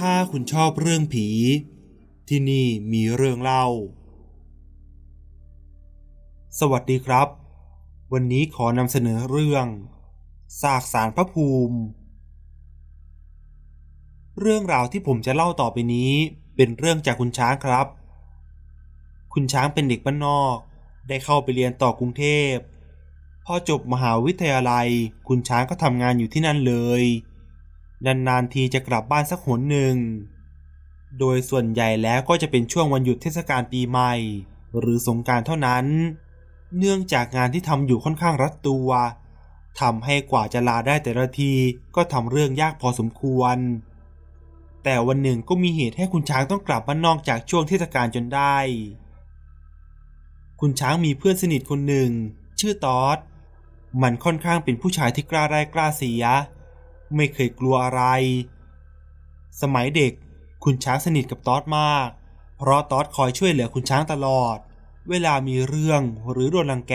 ถ้าคุณชอบเรื่องผี ที่นี่มีเรื่องเล่า สวัสดีครับ วันนี้ขอนำเสนอเรื่องสากสารพระภูมิ เรื่องราวที่ผมจะเล่าต่อไปนี้เป็นเรื่องจากคุณช้างครับ คุณช้างเป็นเด็กบ้านนอก ได้เข้าไปเรียนต่อกรุงเทพพอจบมหาวิทยาลัย คุณช้างก็ทำงานอยู่ที่นั่นเลย นานๆทีจะกลับบ้านสักหนหนึ่ง โดยส่วนใหญ่แล้วก็จะเป็นช่วงวันหยุดเทศกาลปีใหม่ หรือสงการเท่านั้น เนื่องจากงานที่ทำอยู่ค่อนข้างรัดตัวทำให้กว่าจะลาได้แต่ละทีก็ทำเรื่องยากพอสมควร แต่วันหนึ่งก็มีเหตุให้คุณช้างต้องกลับบ้านนอกจากช่วงเทศกาลจนได้ คุณช้างมีเพื่อนสนิทคนหนึ่ง ชื่อตอดมันค่อนข้างเป็นผู้ชายที่กล้าได้กล้าเสีย ไม่เคยกลัวอะไร สมัยเด็กคุณช้างสนิทกับตอดมาก เพราะตอดคอยช่วยเหลือคุณช้างตลอด เวลามีเรื่องหรือโดนรังแก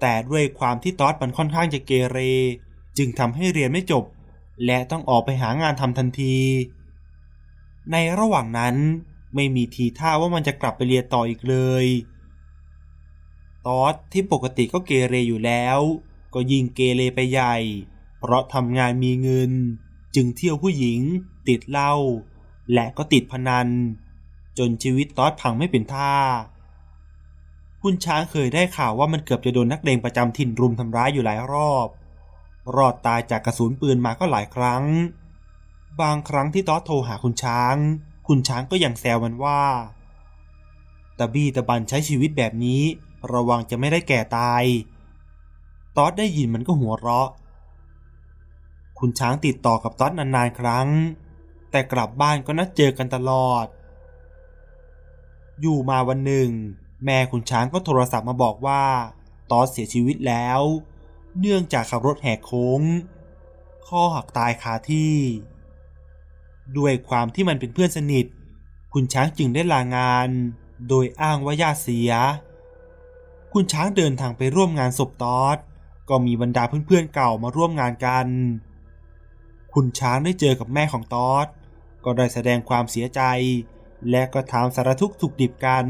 แต่ด้วยความที่ตอดมันค่อนข้างจะเกเร จึงทำให้เรียนไม่จบ และต้องออกไปหางานทำทันที ในระหว่างนั้นไม่มีทีท่าว่ามันจะกลับไปเรียนต่ออีกเลยตอดที่ปกติก็เกเรอยู่แล้ว ก็ยิ่งเกเรไปใหญ่ เพราะทำงานมีเงิน จึงเที่ยวผู้หญิง ติดเหล้าและก็ติดพนัน จนชีวิตตอดพังไม่เป็นท่า คุณช้างเคยได้ข่าวว่ามันเกือบจะโดนนักเลงประจำถิ่นรุมทำร้ายอยู่หลายรอบ รอดตายจากกระสุนปืนมาก็หลายครั้ง บางครั้งที่ตอดโทรหาคุณช้าง คุณช้างก็ยังแซวมันว่าตะบี้ตะบันใช้ชีวิตแบบนี้ ระวังจะไม่ได้แก่ตาย ตอดได้ยินมันก็หัวเราะ คุณช้างติดต่อกับต๊อดนานๆครั้ง แต่กลับบ้านก็นัดเจอกันตลอด อยู่มาวันหนึ่ง แม่คุณช้างก็โทรศัพท์มาบอกว่าต๊อดเสียชีวิตแล้ว เนื่องจากขับรถแหกโค้ง ข้อหักตายคาที่ ด้วยความที่มันเป็นเพื่อนสนิท คุณช้างจึงได้ลางาน โดยอ้างว่าญาติเสีย คุณช้างเดินทางไปร่วมงานศพต๊อดก็มีบรรดาเพื่อนๆเก่ามาร่วมงานกัน คุณช้างได้เจอกับแม่ของตอดก็ได้แสดงความเสียใจ และก็ถามสารทุกข์สุขดิบกัน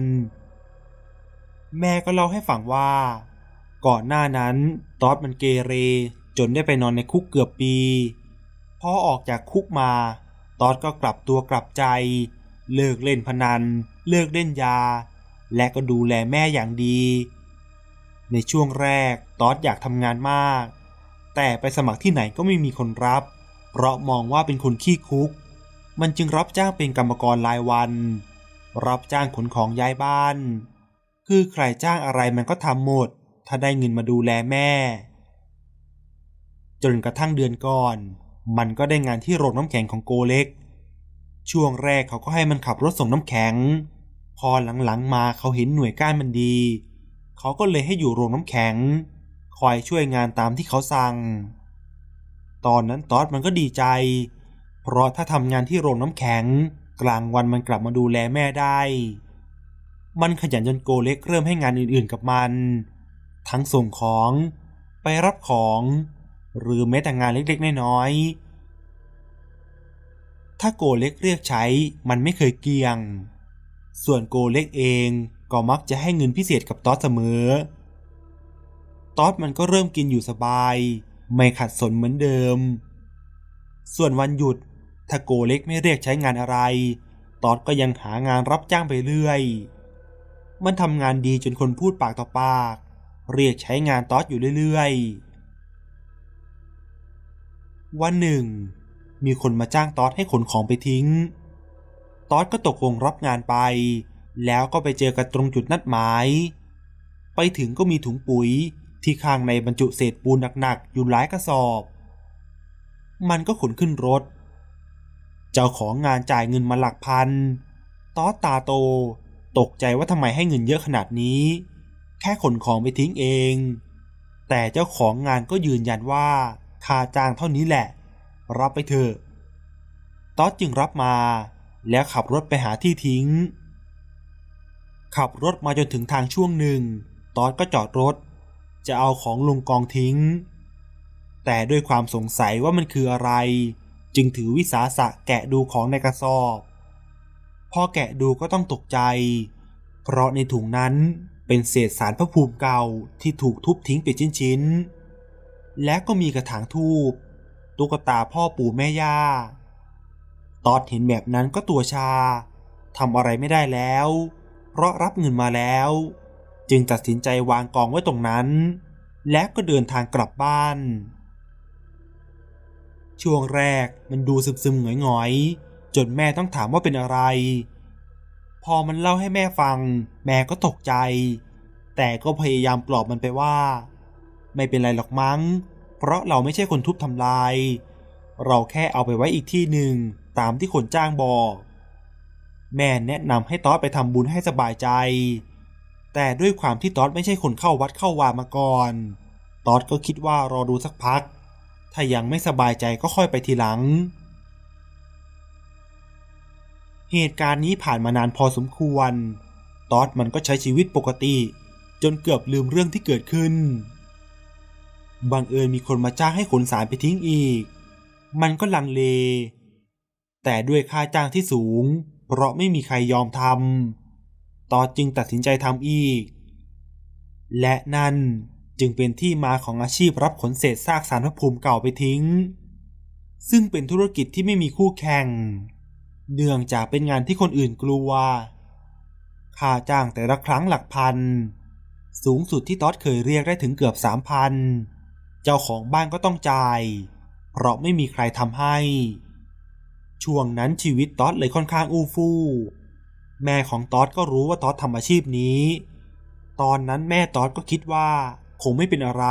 แม่ก็เล่าให้ฟังว่า ก่อนหน้านั้นตอดมันเกเรจนได้ไปนอนในคุกเกือบปีพอออกจากคุกมาตอดก็กลับตัวกลับใจ เลิกเล่นพนัน เลิกเล่นยา และก็ดูแลแม่อย่างดี ในช่วงแรกตอดอยากทำงานมาก แต่ไปสมัครที่ไหนก็ไม่มีคนรับ เพราะมองว่าเป็นคนขี้คุก มันจึงรับจ้างเป็นกรรมกรรายวัน รับจ้างขนของย้ายบ้าน คือใครจ้างอะไรมันก็ทำหมด ถ้าได้เงินมาดูแลแม่ จนกระทั่งเดือนก่อน มันก็ได้งานที่โรงน้ำแข็งของโกเล็ก ช่วงแรกเขาก็ให้มันขับรถส่งน้ำแข็ง พอหลังๆมาเขาเห็นหน่วยก้านมันดี เขาก็เลยให้อยู่โรงน้ำแข็ง คอยช่วยงานตามที่เขาสั่ง ตอนนั้นตอดมันก็ดีใจ เพราะถ้าทำงานที่โรงน้ำแข็ง กลางวันมันกลับมาดูแลแม่ได้ มันขยันจนโกเล็กเริ่มให้งานอื่นๆกับมัน ทั้งส่งของไปรับของ หรือแม้แต่งานเล็กๆน้อยๆถ้าโกเล็กเรียกใช้มันไม่เคยเกี่ยง ส่วนโกเล็กเองก็มักจะให้เงินพิเศษกับตอดเสมอตอดมันก็เริ่มกินอยู่สบาย ไม่ขัดสนเหมือนเดิม ส่วนวันหยุดถ้าโกเล็กไม่เรียกใช้งานอะไร ตอดก็ยังหางานรับจ้างไปเรื่อย มันทำงานดีจนคนพูดปากต่อปาก เรียกใช้งานตอดอยู่เรื่อยๆ วันหนึ่ง มีคนมาจ้างตอดให้ขนของไปทิ้ง ตอดก็ตกลงรับงานไป แล้วก็ไปเจอกันตรงจุดนัดหมาย ไปถึงก็มีถุงปุ๋ย ที่ข้างในบรรจุเศษปูนหนักๆอยู่หลายกระสอบ มันก็ขนขึ้นรถ เจ้าของงานจ่ายเงินมาหลักพันตอตาโต ตกใจว่าทำไมให้เงินเยอะขนาดนี้ แค่ขนของไปทิ้งเอง แต่เจ้าของงานก็ยืนยันว่าค่าจ้างเท่านี้แหละ รับไปเถอะต๊อจึงรับมา แล้วขับรถไปหาที่ทิ้ง ขับรถมาจนถึงทางช่วงหนึ่งต๊อดก็จอดรถ จะเอาของลงกองทิ้ง แต่ด้วยความสงสัยว่ามันคืออะไร จึงถือวิสาสะแกะดูของในกระสอบพอแกะดูก็ต้องตกใจ เพราะในถุงนั้นเป็นเศษสารพระภูมิเก่าที่ถูกทุบทิ้งเป็นชิ้นๆ และก็มีกระถางทูบตุ๊กตาพ่อปู่แม่ย่า ตอดเห็นแบบนั้นก็ตัวชาทำอะไรไม่ได้แล้ว เพราะรับเงินมาแล้ว จึงตัดสินใจวางกองไว้ตรงนั้น และก็เดินทางกลับบ้าน ช่วงแรกมันดูซึมๆหงอยๆ จนแม่ต้องถามว่าเป็นอะไร พอมันเล่าให้แม่ฟัง แม่ก็ตกใจ แต่ก็พยายามปลอบมันไปว่า ไม่เป็นไรหรอกมั้ง เพราะเราไม่ใช่คนทุบทำลาย เราแค่เอาไปไว้อีกที่หนึ่งตามที่คนจ้างบอก แม่แนะนำให้ตอไปทำบุญให้สบายใจ แต่ด้วยความที่ตอดไม่ใช่คนเข้าวัดเข้าวามาก่อน ตอดก็คิดว่ารอดูสักพัก ถ้ายังไม่สบายใจก็ค่อยไปทีหลัง เหตุการณ์นี้ผ่านมานานพอสมควร ตอดมันก็ใช้ชีวิตปกติ จนเกือบลืมเรื่องที่เกิดขึ้น บังเอิญมีคนมาจ้างให้ขนสารไปทิ้งอีก มันก็ลังเล แต่ด้วยค่าจ้างที่สูง เพราะไม่มีใครยอมทำ ตอจึงตัดสินใจทำอีก และนั่นจึงเป็นที่มาของอาชีพรับขนเศษซากสารพระภูมิเก่าไปทิ้ง ซึ่งเป็นธุรกิจที่ไม่มีคู่แข่ง เนื่องจากเป็นงานที่คนอื่นกลัว ค่าจ้างแต่ละครั้งหลักพัน สูงสุดที่ตอดเคยเรียกได้ถึงเกือบสามพัน เจ้าของบ้านก็ต้องจ่าย เพราะไม่มีใครทำให้ ช่วงนั้นชีวิตตอดเลยค่อนข้างอู้ฟู่ แม่ของตอดก็รู้ว่าตอดทำอาชีพนี้ ตอนนั้นแม่ตอดก็คิดว่าคงไม่เป็นอะไร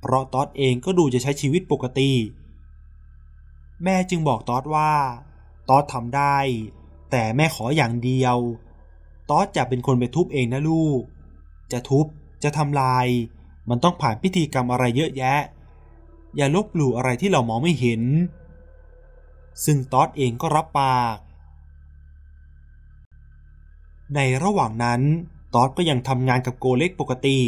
เพราะตอดเองก็ดูจะใช้ชีวิตปกติ แม่จึงบอกตอดว่า ตอดทำได้ แต่แม่ขออย่างเดียว ตอดจะเป็นคนไปทุบเองนะลูก จะทุบ จะทำลาย มันต้องผ่านพิธีกรรมอะไรเยอะแยะ อย่าลบหลู่อะไรที่เรามองไม่เห็น ซึ่งตอดเองก็รับปาก ในระหว่างนั้นตอดก็ยังทำงานกับโกเล็กปกติ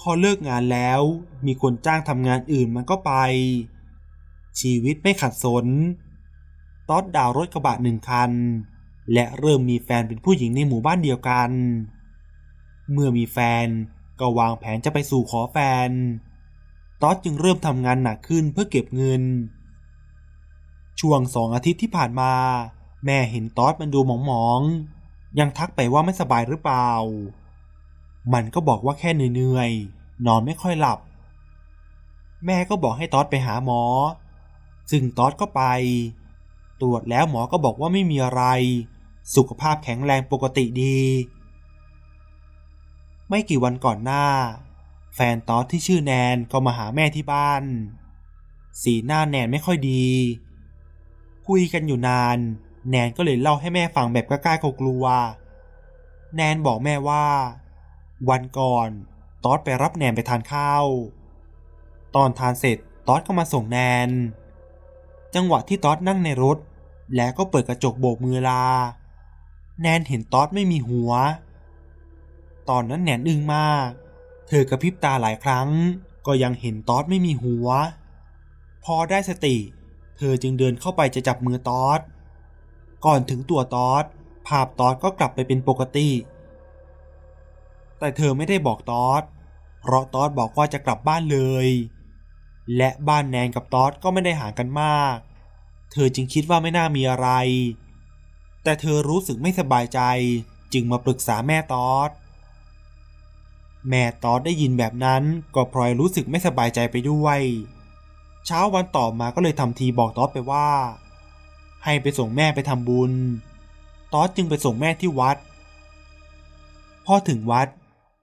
พอเลิกงานแล้วมีคนจ้างทำงานอื่นมันก็ไป ชีวิตไม่ขัดสน ตอดดาวรถกระบะหนึ่งคัน และเริ่มมีแฟนเป็นผู้หญิงในหมู่บ้านเดียวกัน เมื่อมีแฟนก็วางแผนจะไปสู่ขอแฟน ตอดจึงเริ่มทำงานหนักขึ้นเพื่อเก็บเงิน ช่วงสองอาทิตย์ที่ผ่านมา แม่เห็นตอดมันดูหมองๆ ยังทักไปว่าไม่สบายหรือเปล่า มันก็บอกว่าแค่เหนื่อยๆ นอนไม่ค่อยหลับ แม่ก็บอกให้ตอดไปหาหมอ ซึ่งตอดก็ไป ตรวจแล้วหมอก็บอกว่าไม่มีอะไร สุขภาพแข็งแรงปกติดี ไม่กี่วันก่อนหน้า แฟนตอดที่ชื่อแนนก็มาหาแม่ที่บ้าน สีหน้าแนนไม่ค่อยดี คุยกันอยู่นาน แนนก็เลยเล่าให้แม่ฟังแบบกล้าๆกลัวๆแนนบอกแม่ว่า วันก่อนต๊อดไปรับแนนไปทานข้าว ตอนทานเสร็จต๊อดก็มาส่งแนน จังหวะที่ต๊อดนั่งในรถ แล้วก็เปิดกระจกโบกมือลา แนนเห็นต๊อดไม่มีหัว ตอนนั้นแนนอึ้งมาก เธอกระพริบตาหลายครั้ง ก็ยังเห็นต๊อดไม่มีหัว พอได้สติ เธอจึงเดินเข้าไปจะจับมือต๊อด ก่อนถึงตัวตอดภาพตอดก็กลับไปเป็นปกติ แต่เธอไม่ได้บอกตอดเพราะตอดบอกว่าจะกลับบ้านเลย และบ้านแนนกับตอดก็ไม่ได้ห่างกันมาก เธอจึงคิดว่าไม่น่ามีอะไร แต่เธอรู้สึกไม่สบายใจจึงมาปรึกษาแม่ตอดแม่ตอดได้ยินแบบนั้นก็พลอยรู้สึกไม่สบายใจไปด้วย เช้าวันต่อมาก็เลยทำทีบอกตอดไปว่า ให้ไปส่งแม่ไปทำบุญต๊อดจึงไปส่งแม่ที่วัด พอถึงวัด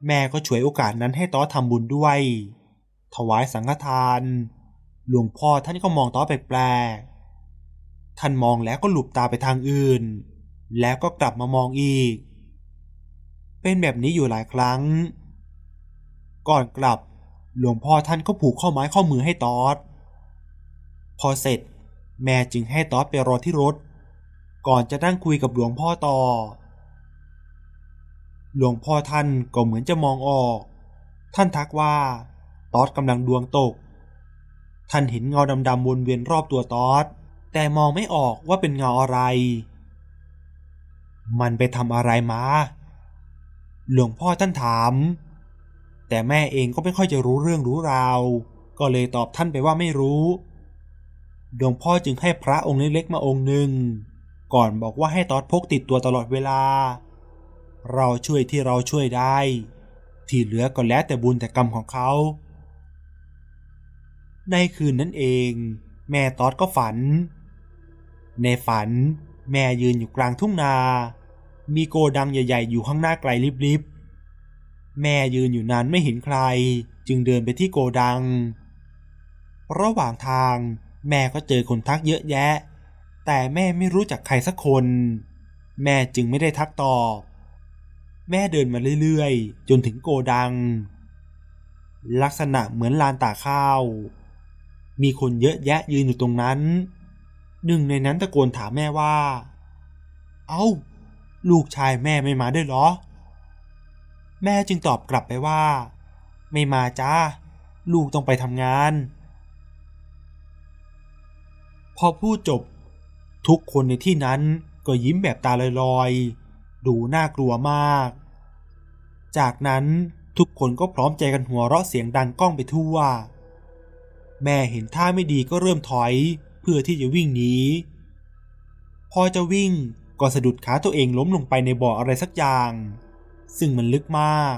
แม่ก็ฉวยโอกาสนั้นให้ต๊อดทำบุญด้วย ถวายสังฆทาน หลวงพ่อท่านก็มองต๊อดแปลกๆท่านมองแล้วก็หลุบตาไปทางอื่น แล้วก็กลับมามองอีก เป็นแบบนี้อยู่หลายครั้ง ก่อนกลับหลวงพ่อท่านก็ผูกข้อไม้ข้อมือให้ต๊อดพอเสร็จ แม่จึงให้ต๊อดไปรอที่รถ ก่อนจะนั่งคุยกับหลวงพ่อต่อ หลวงพ่อท่านก็เหมือนจะมองออก ท่านทักว่าต๊อดกำลังดวงตก ท่านเห็นเงาดำๆวนเวียนรอบตัวต๊อด แต่มองไม่ออกว่าเป็นเงาอะไร มันไปทำอะไรมา หลวงพ่อท่านถาม แต่แม่เองก็ไม่ค่อยจะรู้เรื่องรู้ราว ก็เลยตอบท่านไปว่าไม่รู้ หลวงพ่อจึงให้พระองค์เล็กๆมาองค์หนึ่ง ก่อนบอกว่าให้ตอดพกติดตัวตลอดเวลา เราช่วยที่เราช่วยได้ ที่เหลือก็แล้วแต่บุญแต่กรรมของเขา ในคืนนั้นเอง แม่ตอดก็ฝัน ในฝันแม่ยืนอยู่กลางทุ่งนา มีโกดังใหญ่ ๆ อยู่ข้างหน้าไกลลิบๆ แม่ยืนอยู่นานไม่เห็นใคร จึงเดินไปที่โกดัง ระหว่างทาง แม่ก็เจอคนทักเยอะแยะ แต่แม่ไม่รู้จักใครสักคน แม่จึงไม่ได้ทักตอบ แม่เดินมาเรื่อยๆ จนถึงโกดัง ลักษณะเหมือนลานตาข้าว มีคนเยอะแยะยืนอยู่ตรงนั้น หนึ่งในนั้นตะโกนถามแม่ว่า เอา้า ลูกชายแม่ไม่มาด้วยเหรอ แม่จึงตอบกลับไปว่า ไม่มาจ้า ลูกต้องไปทำงาน พอพูดจบ ทุกคนในที่นั้นก็ยิ้มแบบตาลอยๆ ดูน่ากลัวมาก จากนั้นทุกคนก็พร้อมใจกันหัวเราะเสียงดังก้องไปทั่ว แม่เห็นท่าไม่ดีก็เริ่มถอยเพื่อที่จะวิ่งหนีพอจะวิ่งก็สะดุดขาตัวเองล้มลงไปในบ่ออะไรสักอย่าง ซึ่งมันลึกมาก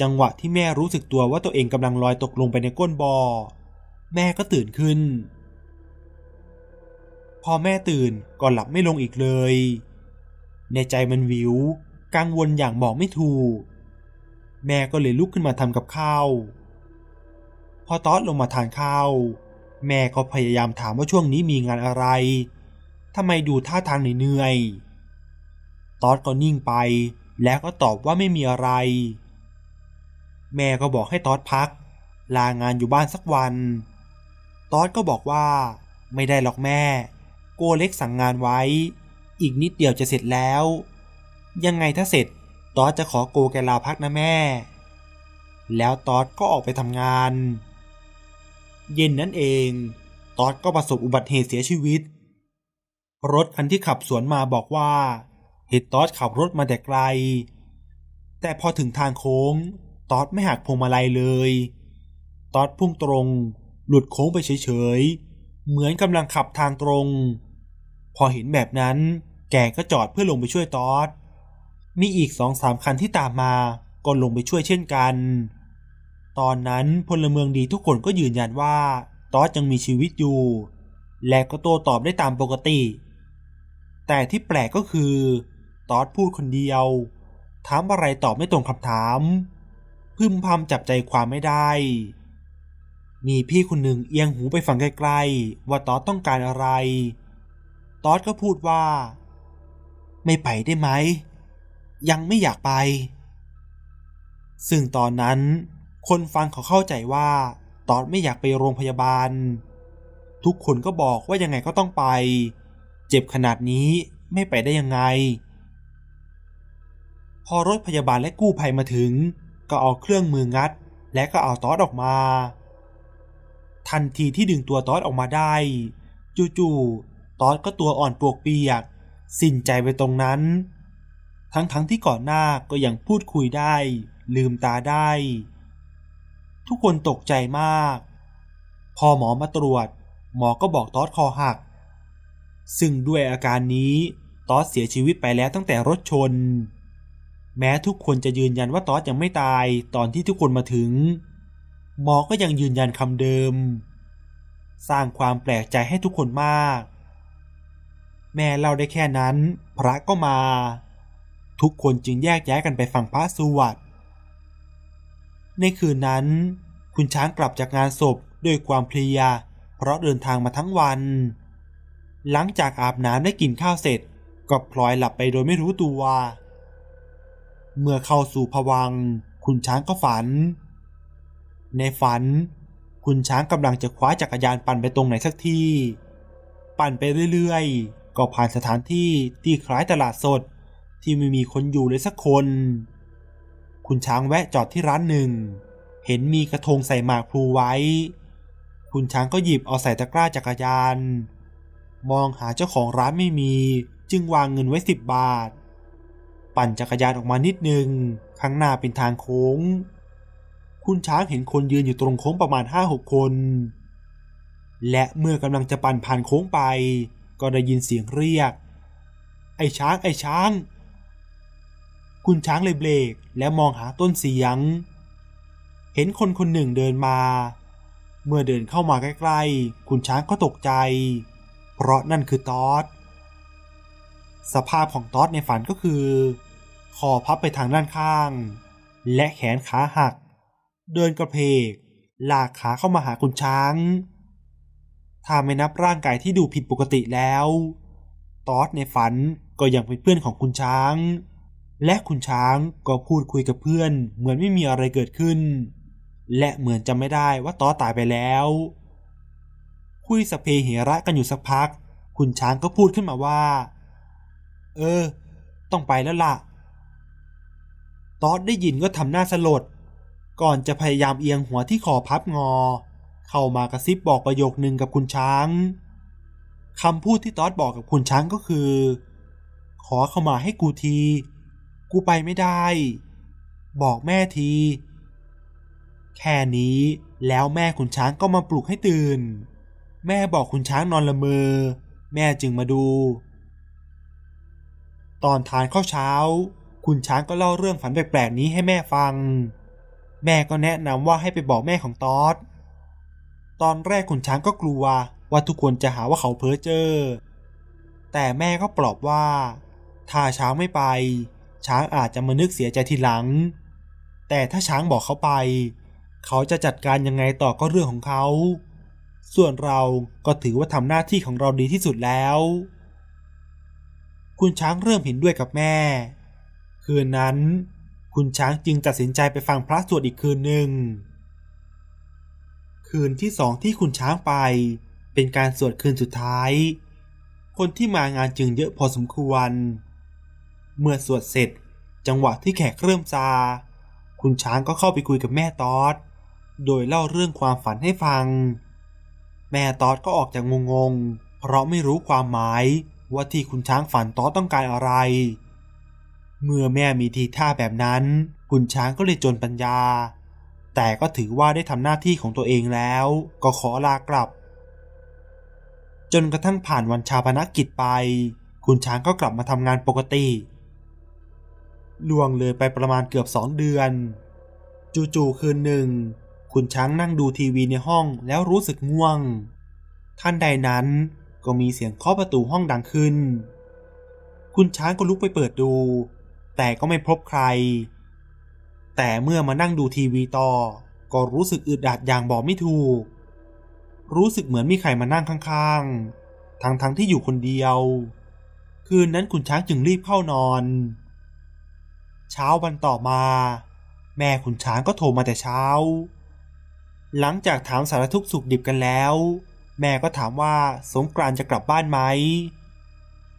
จังหวะที่แม่รู้สึกตัวว่าตัวเองกำลังลอยตกลงไปในก้นบ่อ แม่ก็ตื่นขึ้น พอแม่ตื่นก็หลับไม่ลงอีกเลย ในใจมันวิว กังวลอย่างบอกไม่ถูก แม่ก็เลยลุกขึ้นมาทำกับข้าว พอตอดลงมาทานข้าว แม่ก็พยายามถามว่าช่วงนี้มีงานอะไรทำไมดูท่าทางเหนื่อยตอดก็นิ่งไป แล้วก็ตอบว่าไม่มีอะไร แม่ก็บอกให้ตอดพัก ลางานอยู่บ้านสักวัน ตอดก็บอกว่า ไม่ได้หรอกแม่ โกเล็กสั่งงานไว้ อีกนิดเดียวจะเสร็จแล้ว ยังไงถ้าเสร็จตอดจะขอโกแกลาพักนะแม่ แล้วตอดก็ออกไปทำงาน เย็นนั้นเองตอดก็ประสบอุบัติเหตุเสียชีวิต รถคันที่ขับสวนมาบอกว่า เห็นตอดขับรถมาแต่ไกล แต่พอถึงทางโค้งตอดไม่หักพวงมาลัยเลย ตอดพุ่งตรง หลุดโค้งไปเฉยๆ เหมือนกำลังขับทางตรง พอเห็นแบบนั้น แกก็จอดเพื่อลงไปช่วยตอดมีอีกสองสามคันที่ตามมา ก็ลงไปช่วยเช่นกัน ตอนนั้นพลเมืองดีทุกคนก็ยืนยันว่าตอดยังมีชีวิตอยู่ และก็โต้ตอบได้ตามปกติ แต่ที่แปลกก็คือตอดพูดคนเดียว ถามอะไรตอบไม่ตรงคำถาม พึมพำจับใจความไม่ได้ มีพี่คนหนึ่งเอียงหูไปฟังใกลๆว่าตอดต้องการอะไร ตอดก็พูดว่า ไม่ไปได้ไหม ยังไม่อยากไป ซึ่งตอนนั้น คนฟังเขาเข้าใจว่า ตอดไม่อยากไปโรงพยาบาล ทุกคนก็บอกว่ายังไงก็ต้องไป เจ็บขนาดนี้ไม่ไปได้ยังไง พอรถพยาบาลและกู้ภัยมาถึง ก็เอาเครื่องมืองัด และก็เอาตอดออกมา ทันทีที่ดึงตัวตอดออกมาได้ จู่ๆตอดก็ตัวอ่อนปวกเปียก สิ้นใจไปตรงนั้น ทั้งๆทที่ก่อนหน้าก็ยังพูดคุยได้ ลืมตาได้ ทุกคนตกใจมาก พอหมอมาตรวจ หมอก็บอกตอดคอหัก ซึ่งด้วยอาการนี้ตอดเสียชีวิตไปแล้วตั้งแต่รถชน แม้ทุกคนจะยืนยันว่าตอดยังไม่ตายตอนที่ทุกคนมาถึง หมอก็ยังยืนยันคำเดิม สร้างความแปลกใจให้ทุกคนมาก แม่เล่าได้แค่นั้น พระก็มา ทุกคนจึงแยกย้ายกันไปฟังพระสวดในคืนนั้น คุณช้างกลับจากงานศพด้วยความเพลีย เพราะเดินทางมาทั้งวัน หลังจากอาบน้ำได้กินข้าวเสร็จ ก็พลอยหลับไปโดยไม่รู้ตัว เมื่อเข้าสู่ภวัง คุณช้างก็ฝัน ในฝัน คุณช้างกำลังจะคว้าจักรยานปั่นไปตรงไหนสักที่ ปั่นไปเรื่อยๆ ก็ผ่านสถานที่ที่คล้ายตลาดสด ที่ไม่มีคนอยู่เลยสักคน คุณช้างแวะจอดที่ร้านหนึ่ง เห็นมีกระทงใส่หมากพลูไว้ คุณช้างก็หยิบเอาใส่ตะกร้าจักรยาน มองหาเจ้าของร้านไม่มีจึงวางเงินไว้สิบบาท ปั่นจักรยานออกมานิดนึง ข้างหน้าเป็นทางโค้ง คุณช้างเห็นคนยืนอยู่ตรงโค้งประมาณห้าหกคน และเมื่อกำลังจะปั่นผ่านโค้งไป ก็ได้ยินเสียงเรียก ไอ้ช้างไอ้ช้าง คุณช้างเลยเบรกและมองหาต้นเสียง เห็นคนคนหนึ่งเดินมา เมื่อเดินเข้ามาใกล้ๆ คุณช้างก็ตกใจ เพราะนั่นคือตอดสภาพของตอดในฝันก็คือ คอพับไปทางด้านข้าง และแขนขาหัก เดินกระเพกลากขาเข้ามาหาคุณช้าง ถ้าไม่นับร่างกายที่ดูผิดปกติแล้ว ตอดในฝันก็ยังเป็นเพื่อนของคุณช้าง และคุณช้างก็พูดคุยกับเพื่อน เหมือนไม่มีอะไรเกิดขึ้น และเหมือนจะไม่ได้ว่าตอดตายไปแล้ว คุยสเพเหระกันอยู่สักพัก คุณช้างก็พูดขึ้นมาว่า เออ ต้องไปแล้วล่ะตอดได้ยินก็ทำหน้าสลด ก่อนจะพยายามเอียงหัวที่คอพับงอ เข้ามากระซิบบอกประโยคนึงกับคุณช้างคำพูดที่ตอดบอกกับคุณช้างก็คือ ขอเข้ามาให้กูที กูไปไม่ได้ บอกแม่ที แค่นี้แล้วแม่คุณช้างก็มาปลุกให้ตื่น แม่บอกคุณช้างนอนละเมอ แม่จึงมาดู ตอนทานข้าวเช้า คุณช้างก็เล่าเรื่องฝันแปลกๆนี้ให้แม่ฟัง แม่ก็แนะนำว่าให้ไปบอกแม่ของตอดตอนแรกคุณช้างก็กลัวว่าทุกคนจะหาว่าเขาเพ้อเจ้อแต่แม่ก็ปลอบว่า ถ้าช้างไม่ไป ช้างอาจจะมานึกเสียใจทีหลัง แต่ถ้าช้างบอกเขาไป เขาจะจัดการยังไงต่อก็เรื่องของเขา ส่วนเราก็ถือว่าทำหน้าที่ของเราดีที่สุดแล้ว คุณช้างเริ่มเห็นด้วยกับแม่ คืนนั้น คุณช้างจึงตัดสินใจไปฟังพระสวดอีกคืนหนึ่ง คืนที่สองที่คุณช้างไป เป็นการสวดคืนสุดท้าย คนที่มางานจึงเยอะพอสมควร เมื่อสวดเสร็จจังหวะที่แขกเริ่มซา คุณช้างก็เข้าไปคุยกับแม่ตอด โดยเล่าเรื่องความฝันให้ฟัง แม่ตอดก็ออกจากงงๆเพราะไม่รู้ความหมายว่าที่คุณช้างฝันตอดต้องการอะไร เมื่อแม่มีทีท่าแบบนั้นคุณช้างก็เลยจนปัญญา แต่ก็ถือว่าได้ทำหน้าที่ของตัวเองแล้ว ก็ขอลากลับ จนกระทั่งผ่านวันชาปนกิจไปคุณช้างก็กลับมาทำงานปกติล่วงเลยไปประมาณเกือบสองเดือน จู่ๆคืนหนึ่งคุณช้างนั่งดูทีวีในห้องแล้วรู้สึกง่วง ท่านใดนั้นก็มีเสียงเคาะประตูห้องดังขึ้น คุณช้างก็ลุกไปเปิดดู แต่ก็ไม่พบใคร แต่เมื่อมานั่งดูทีวีต่อ ก็รู้สึกอึดอัดอย่างบอกไม่ถูก รู้สึกเหมือนมีใครมานั่งข้างๆ ทั้งๆทที่อยู่คนเดียว คืนนั้นคุณช้างจึงรีบเข้านอน เช้าวันต่อมา แม่คุณช้างก็โทรมาแต่เช้า หลังจากถามสารทุกข์สุขดิบกันแล้ว แม่ก็ถามว่าสงกรานจะกลับบ้านไหม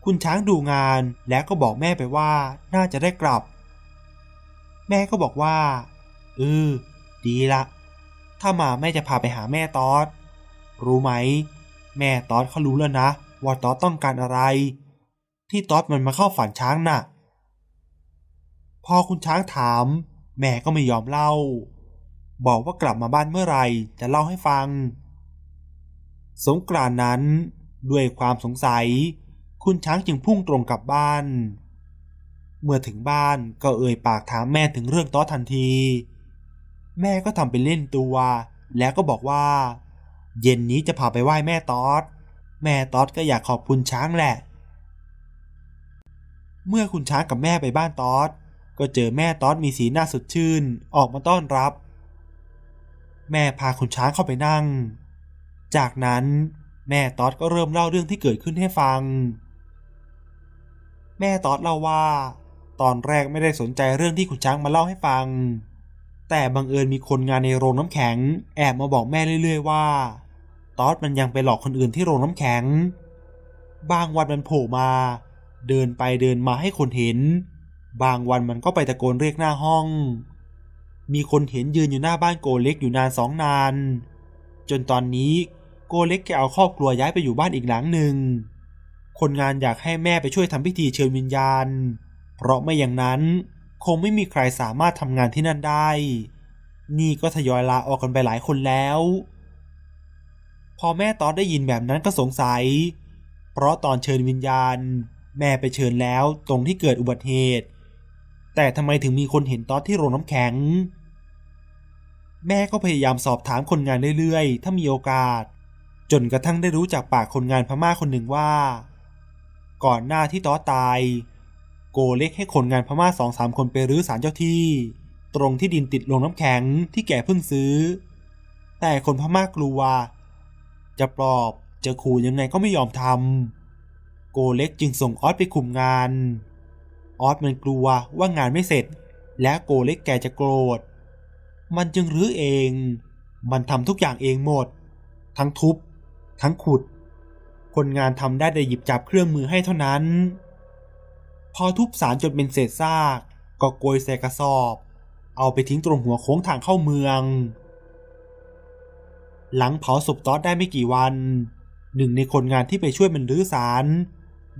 คุณช้างดูงานแล้วก็บอกแม่ไปว่าน่าจะได้กลับ แม่ก็บอกว่าเออดีละ ถ้ามาแม่จะพาไปหาแม่ตอดรู้ไหม แม่ตอดเขารู้แล้วนะ ว่าตอดต้องการอะไร ที่ตอดมันมาเข้าฝันช้างน่ะ พอคุณช้างถาม แม่ก็ไม่ยอมเล่า บอกว่ากลับมาบ้านเมื่อไหร่จะเล่าให้ฟัง สงกรานนั้นด้วยความสงสัย คุณช้างจึงพุ่งตรงกลับบ้าน เมื่อถึงบ้านก็เอ่ยปากถามแม่ถึงเรื่องต๊อทันที แม่ก็ทำเป็นเล่นตัว แล้วก็บอกว่า เย็นนี้จะพาไปไหว้แม่ต๊อดแม่ต๊อดก็อยากขอบคุณช้างแหละ เมื่อคุณช้างกับแม่ไปบ้านต๊อดก็เจอแม่ต๊อดมีสีหน้าสดชื่นออกมาต้อนรับ แม่พาคุณช้างเข้าไปนั่ง จากนั้นแม่ต๊อดก็เริ่มเล่าเรื่องที่เกิดขึ้นให้ฟัง แม่ตอดเล่าว่า ตอนแรกไม่ได้สนใจเรื่องที่คุณช้างมาเล่าให้ฟัง แต่บังเอิญมีคนงานในโรงน้ำแข็ง แอบมาบอกแม่เรื่อย ๆ ว่า ตอดมันยังไปหลอกคนอื่นที่โรงน้ำแข็ง บางวันมันโผล่มา เดินไปเดินมาให้คนเห็น บางวันมันก็ไปตะโกนเรียกหน้าห้อง มีคนเห็นยืนอยู่หน้าบ้านโกเล็กอยู่นานสองนาน จนตอนนี้โกเล็กแกเอาครอบครัวย้ายไปอยู่บ้านอีกหลังหนึ่ง คนงานอยากให้แม่ไปช่วยทำพิธีเชิญวิญญาณ เพราะไม่อย่างนั้นคงไม่มีใครสามารถทำงานที่นั่นได้ นี่ก็ทยอยลาออกกันไปหลายคนแล้ว พอแม่ตอนได้ยินแบบนั้นก็สงสัย เพราะตอนเชิญวิญญาณ แม่ไปเชิญแล้วตรงที่เกิดอุบัติเหตุ แต่ทำไมถึงมีคนเห็นตอนที่โรงน้ำแข็ง แม่ก็พยายามสอบถามคนงานเรื่อยๆ ถ้ามีโอกาส จนกระทั่งได้รู้จากปากคนงานพม่าคนหนึ่งว่า ก่อนหน้าที่ต้อตาย โกเล็กให้คนงานพม่าสองสามคนไปรื้อสารเจ้าที่ ตรงที่ดินติดลงน้ำแข็งที่แกเพิ่งซื้อ แต่คนพม่ากลัว จะปลอบจะขู่ยังไงก็ไม่ยอมทำโกเล็กจึงส่งออสไปคุมงาน ออสมันกลัวว่างานไม่เสร็จ และโกเล็กแกจะโกรธ มันจึงรื้อเอง มันทำทุกอย่างเองหมด ทั้งทุบ ทั้งขุด คนงานทำได้แต่หยิบจับเครื่องมือให้เท่านั้น พอทุบสารจนเป็นเศษซาก ก็โกยใส่กระสอบ เอาไปทิ้งตรงหัวโค้งทางเข้าเมือง หลังเผาศพตอดได้ไม่กี่วัน หนึ่งในคนงานที่ไปช่วยมันรื้อสาร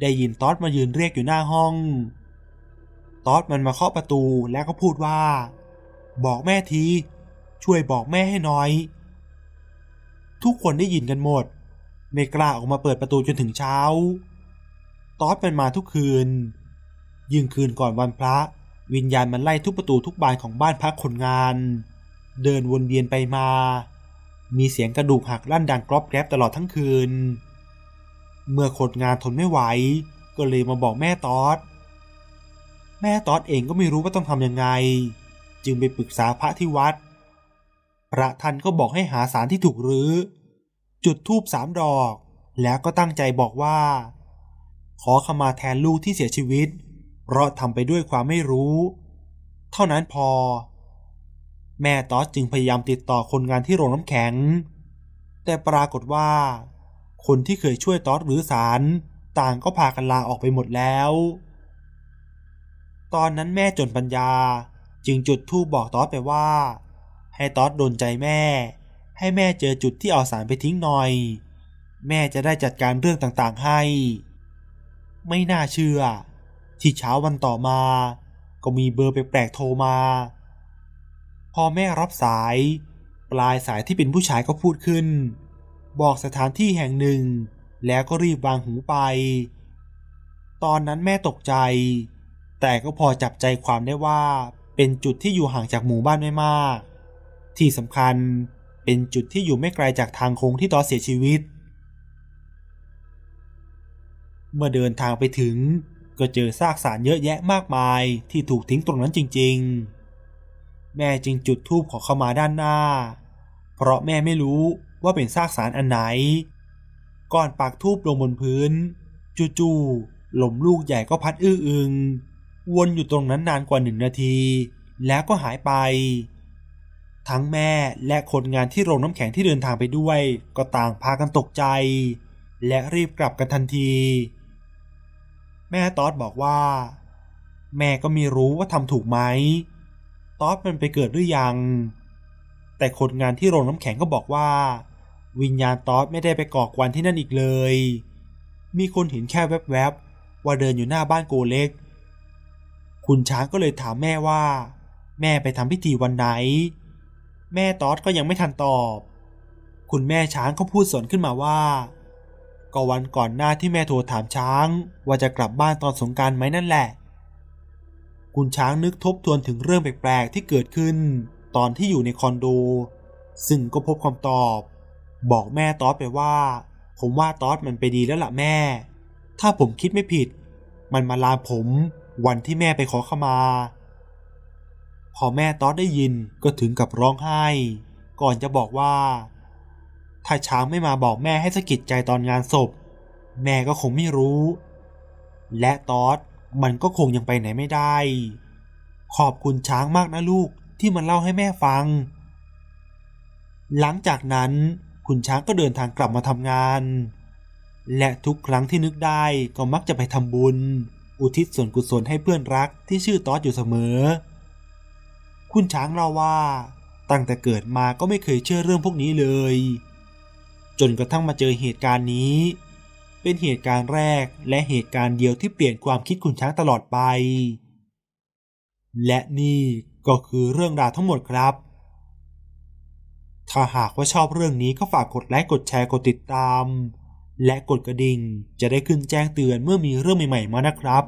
ได้ยินตอดมายืนเรียกอยู่หน้าห้อง ตอดมันมาเคาะประตูแล้วก็พูดว่า บอกแม่ที ช่วยบอกแม่ให้หน่อย ทุกคนได้ยินกันหมด ไม่กล้าออกมาเปิดประตูจนถึงเช้า ตอดมันมาทุกคืน ยิ่งคืนก่อนวันพระ วิญญาณมันไล่ทุกประตูทุกบานของบ้านพักคนงาน เดินวนเวียนไปมา มีเสียงกระดูกหักลั่นดังกรอบแกรบตลอดทั้งคืน เมื่อคนงานทนไม่ไหว ก็เลยมาบอกแม่ตอด แม่ตอดเองก็ไม่รู้ว่าต้องทำยังไง จึงไปปรึกษาพระที่วัด พระท่านก็บอกให้หาสารที่ถูกรื้อ จุดธูปสามดอก แล้วก็ตั้งใจบอกว่า ขอขมาแทนลูกที่เสียชีวิต เพราะทำไปด้วยความไม่รู้ เท่านั้นพอ แม่ตอสจึงพยายามติดต่อคนงานที่โรงน้ำแข็ง แต่ปรากฏว่า คนที่เคยช่วยตอสหรือสารต่างก็พากันลาออกไปหมดแล้ว ตอนนั้นแม่จนปัญญาจึงจุดธูปบอกตอสไปว่า ให้ตอสโดนใจแม่ ให้แม่เจอจุดที่เอาสารไปทิ้งหน่อย แม่จะได้จัดการเรื่องต่างๆให้ ไม่น่าเชื่อ ที่เช้าวันต่อมา ก็มีเบอร์แปลกๆโทรมา พอแม่รับสาย ปลายสายที่เป็นผู้ชายก็พูดขึ้น บอกสถานที่แห่งหนึ่ง แล้วก็รีบวางหูไป ตอนนั้นแม่ตกใจ แต่ก็พอจับใจความได้ว่าเป็นจุดที่อยู่ห่างจากหมู่บ้านไม่มาก ที่สำคัญเเป็นจุดที่อยู่ไม่ไกลจากทางโค้งที่ตอเสียชีวิต เมื่อเดินทางไปถึงก็เจอซากสารเยอะแยะมากมายที่ถูกทิ้งตรงนั้นจริง ๆ แม่จึงจุดธูปขอเข้ามาด้านหน้า เพราะแม่ไม่รู้ว่าเป็นซากสารอันไหน ก่อนปักธูปลงบนพื้น จู่ๆลมลูกใหญ่ก็พัดอื้ออึง วนอยู่ตรงนั้นนานกว่าหนึ่งนาที แล้วก็หายไป ทั้งแม่และคนงานที่โรงน้ำแข็งที่เดินทางไปด้วย ก็ต่างพากันตกใจ และรีบกลับกันทันที แม่ตอดบอกว่า แม่ก็ไม่รู้ว่าทำถูกไหมตอดมันไปเกิดหรือยัง แต่คนงานที่โรงน้ำแข็งก็บอกว่า วิญญาณตอดไม่ได้ไปก่อกวนที่นั่นอีกเลย มีคนเห็นแค่แวบๆว่าเดินอยู่หน้าบ้านโกเล็ก คุณช้างก็เลยถามแม่ว่า แม่ไปทำพิธีวันไหน แม่ตอดก็ยังไม่ทันตอบ คุณแม่ช้างก็พูดสวนขึ้นมาว่า ก็วันก่อนหน้าที่แม่โทรถามช้าง ว่าจะกลับบ้านตอนสงการไหมนั่นแหละ คุณช้างนึกทบทวนถึงเรื่องแปลกๆที่เกิดขึ้น ตอนที่อยู่ในคอนโด ซึ่งก็พบคำตอบ บอกแม่ตอดไปว่า ผมว่าตอดมันไปดีแล้วล่ะแม่ ถ้าผมคิดไม่ผิด มันมาลาผมวันที่แม่ไปขอขมา พอแม่ตอดได้ยินก็ถึงกับร้องไห้ ก่อนจะบอกว่า ถ้าช้างไม่มาบอกแม่ให้สะกิดใจตอนงานศพ แม่ก็คงไม่รู้ และตอดมันก็คงยังไปไหนไม่ได้ ขอบคุณช้างมากนะลูกที่มันเล่าให้แม่ฟัง หลังจากนั้นคุณช้างก็เดินทางกลับมาทำงาน และทุกครั้งที่นึกได้ก็มักจะไปทำบุญ อุทิศส่วนกุศลให้เพื่อนรักที่ชื่อตอดอยู่เสมอ คุณช้างเล่าว่า ตั้งแต่เกิดมาก็ไม่เคยเชื่อเรื่องพวกนี้เลย จนกระทั่งมาเจอเหตุการณ์นี้ เป็นเหตุการณ์แรกและเหตุการณ์เดียวที่เปลี่ยนความคิดคุณช้างตลอดไป และนี่ก็คือเรื่องราวทั้งหมดครับ ถ้าหากว่าชอบเรื่องนี้ก็ฝากกดไลค์กดแชร์กดติดตาม และกดกระดิ่งจะได้ขึ้นแจ้งเตือนเมื่อมีเรื่องใหม่ๆมานะครับ